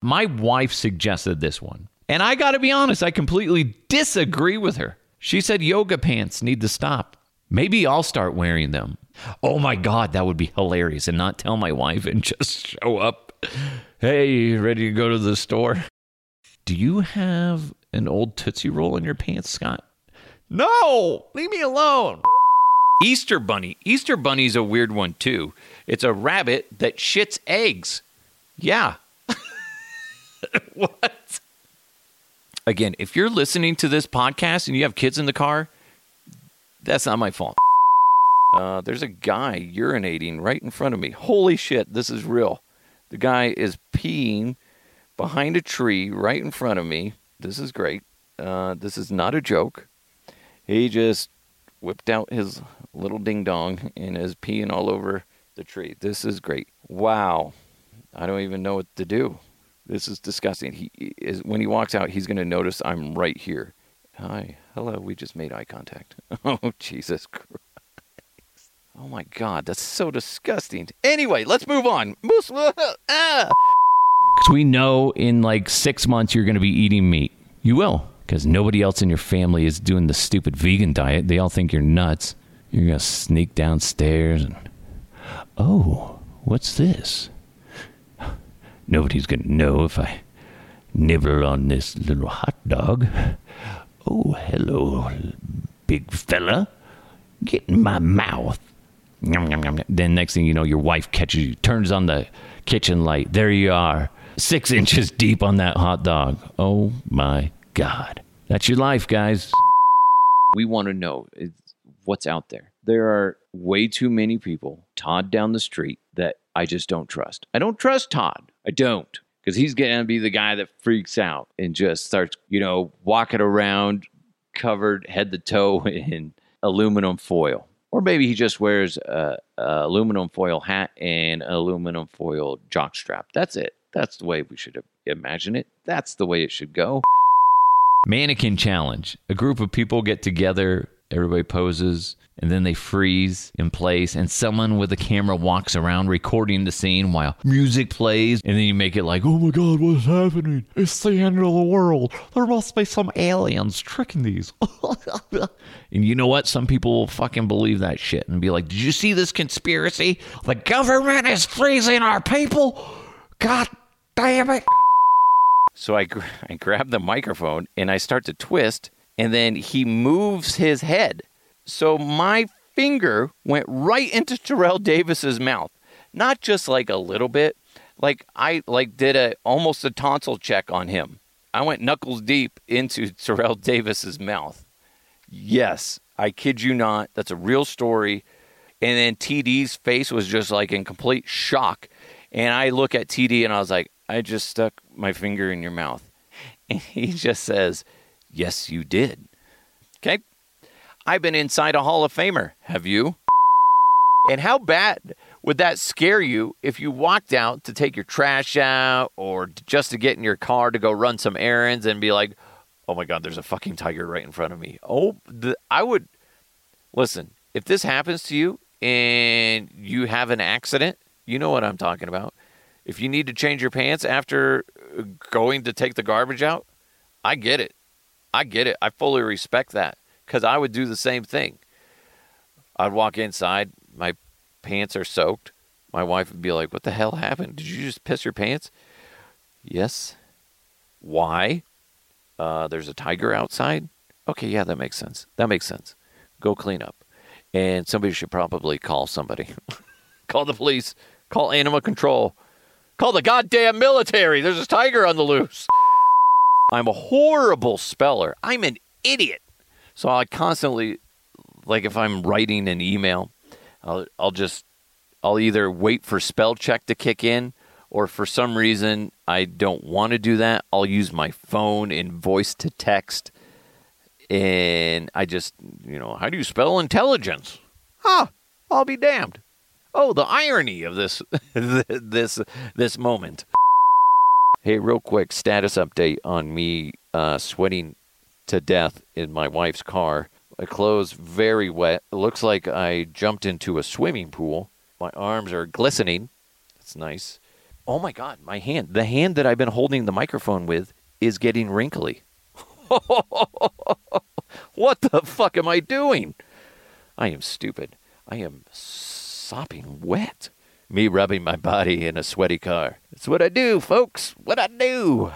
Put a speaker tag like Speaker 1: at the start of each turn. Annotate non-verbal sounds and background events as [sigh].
Speaker 1: My wife suggested this one. And I got to be honest, I completely disagree with her. She said yoga pants need to stop. Maybe I'll start wearing them. Oh my God, that would be hilarious and not tell my wife and [laughs] just show up. Hey, ready to go to the store? Do you have an old Tootsie Roll in your pants, Scott? No, leave me alone. Easter Bunny. Easter Bunny's a weird one too. It's a rabbit that shits eggs. Yeah. [laughs] what? Again, if you're listening to this podcast and you have kids in the car, that's not my fault. Uh, there's a guy urinating right in front of me. Holy shit, this is real. The guy is peeing behind a tree right in front of me. This is great. Uh, this is not a joke. He just whipped out his little ding dong and is peeing all over the tree. This is great. Wow. I don't even know what to do. This is disgusting. He is when he walks out, he's going to notice I'm right here. Hi. Hello. We just made eye contact. [laughs] Oh, Jesus Christ. Oh my God, that's so disgusting. Anyway, let's move on. [laughs] Ah. Because we know in like six months you're going to be eating meat. You will, because nobody else in your family is doing the stupid vegan diet. They all think you're nuts. You're going to sneak downstairs and, oh, what's this? Nobody's going to know if I nibble on this little hot dog. Oh, hello, big fella. Get in my mouth. Yum, yum, yum. Then next thing you know, your wife catches you, turns on the kitchen light. There you are, six [laughs] inches deep on that hot dog. Oh my God. That's your life, guys. We want to know what's out there. There are way too many people, Todd down the street, that I just don't trust. I don't trust Todd. I don't. Because he's going to be the guy that freaks out and just starts, you know, walking around covered head to toe [laughs] in aluminum foil. Or maybe he just wears a, a aluminum foil hat and an aluminum foil jockstrap. That's it. That's the way we should imagine it. That's the way it should go. Mannequin challenge. A group of people get together, everybody poses, and then they freeze in place, and someone with a camera walks around recording the scene while music plays, and then you make it like, oh my god, what's happening? It's the end of the world. There must be some aliens tricking these. [laughs] and you know what? Some people will fucking believe that shit and be like, did you see this conspiracy? The government is freezing our people. God damn it. So I, gr- I grab the microphone and I start to twist, and then he moves his head. So my finger went right into [laughs] Terrell Davis's mouth. Not just like a little bit, like I like did a almost a tonsil check on him. I went knuckles deep into [laughs] Terrell Davis's mouth. Yes, I kid you not. That's a real story. And then TD's face was just like in complete shock. And I look at TD and I was like, I just stuck my finger in your mouth. [laughs] And he just says, Yes, you did. Okay. I've been inside a Hall of Famer. Have you? And how bad would that scare you if you walked out to take your trash out or just to get in your car to go run some errands and be like, oh my God, there's a fucking tiger right in front of me? Oh, the, I would. Listen, if this happens to you and you have an accident, you know what I'm talking about. If you need to change your pants after uh, going to take the garbage out, I get it. I get it. I fully respect that because I would do the same thing. I'd walk inside, my pants are soaked. My wife would be like, What the hell happened? Did you just piss your pants? Yes. Why? Uh, there's a tiger outside. Okay, yeah, that makes sense. That makes sense. Go clean up. And somebody should probably call somebody. [laughs] call the police. Call animal control. Call the goddamn military. There's a tiger on the loose. I'm a horrible speller. I'm an idiot. So I constantly, like if I'm writing an email, I'll, I'll just, I'll either wait for spell check to kick in, or for some reason I don't want to do that, I'll use my phone in voice to text. And I just, you know, how do you spell intelligence? Huh, I'll be damned. Oh, the irony of this, [laughs] this, this moment. Hey, real quick status update on me uh, sweating to death in my wife's car. My clothes very wet. It looks like I jumped into a swimming pool. My arms are glistening. That's nice. Oh my God, my hand. The hand that I've been holding the microphone with is getting wrinkly. [laughs] what the fuck am I doing? I am stupid. I am sopping wet. Me rubbing my body in a sweaty car. It's what I do, folks. What I do.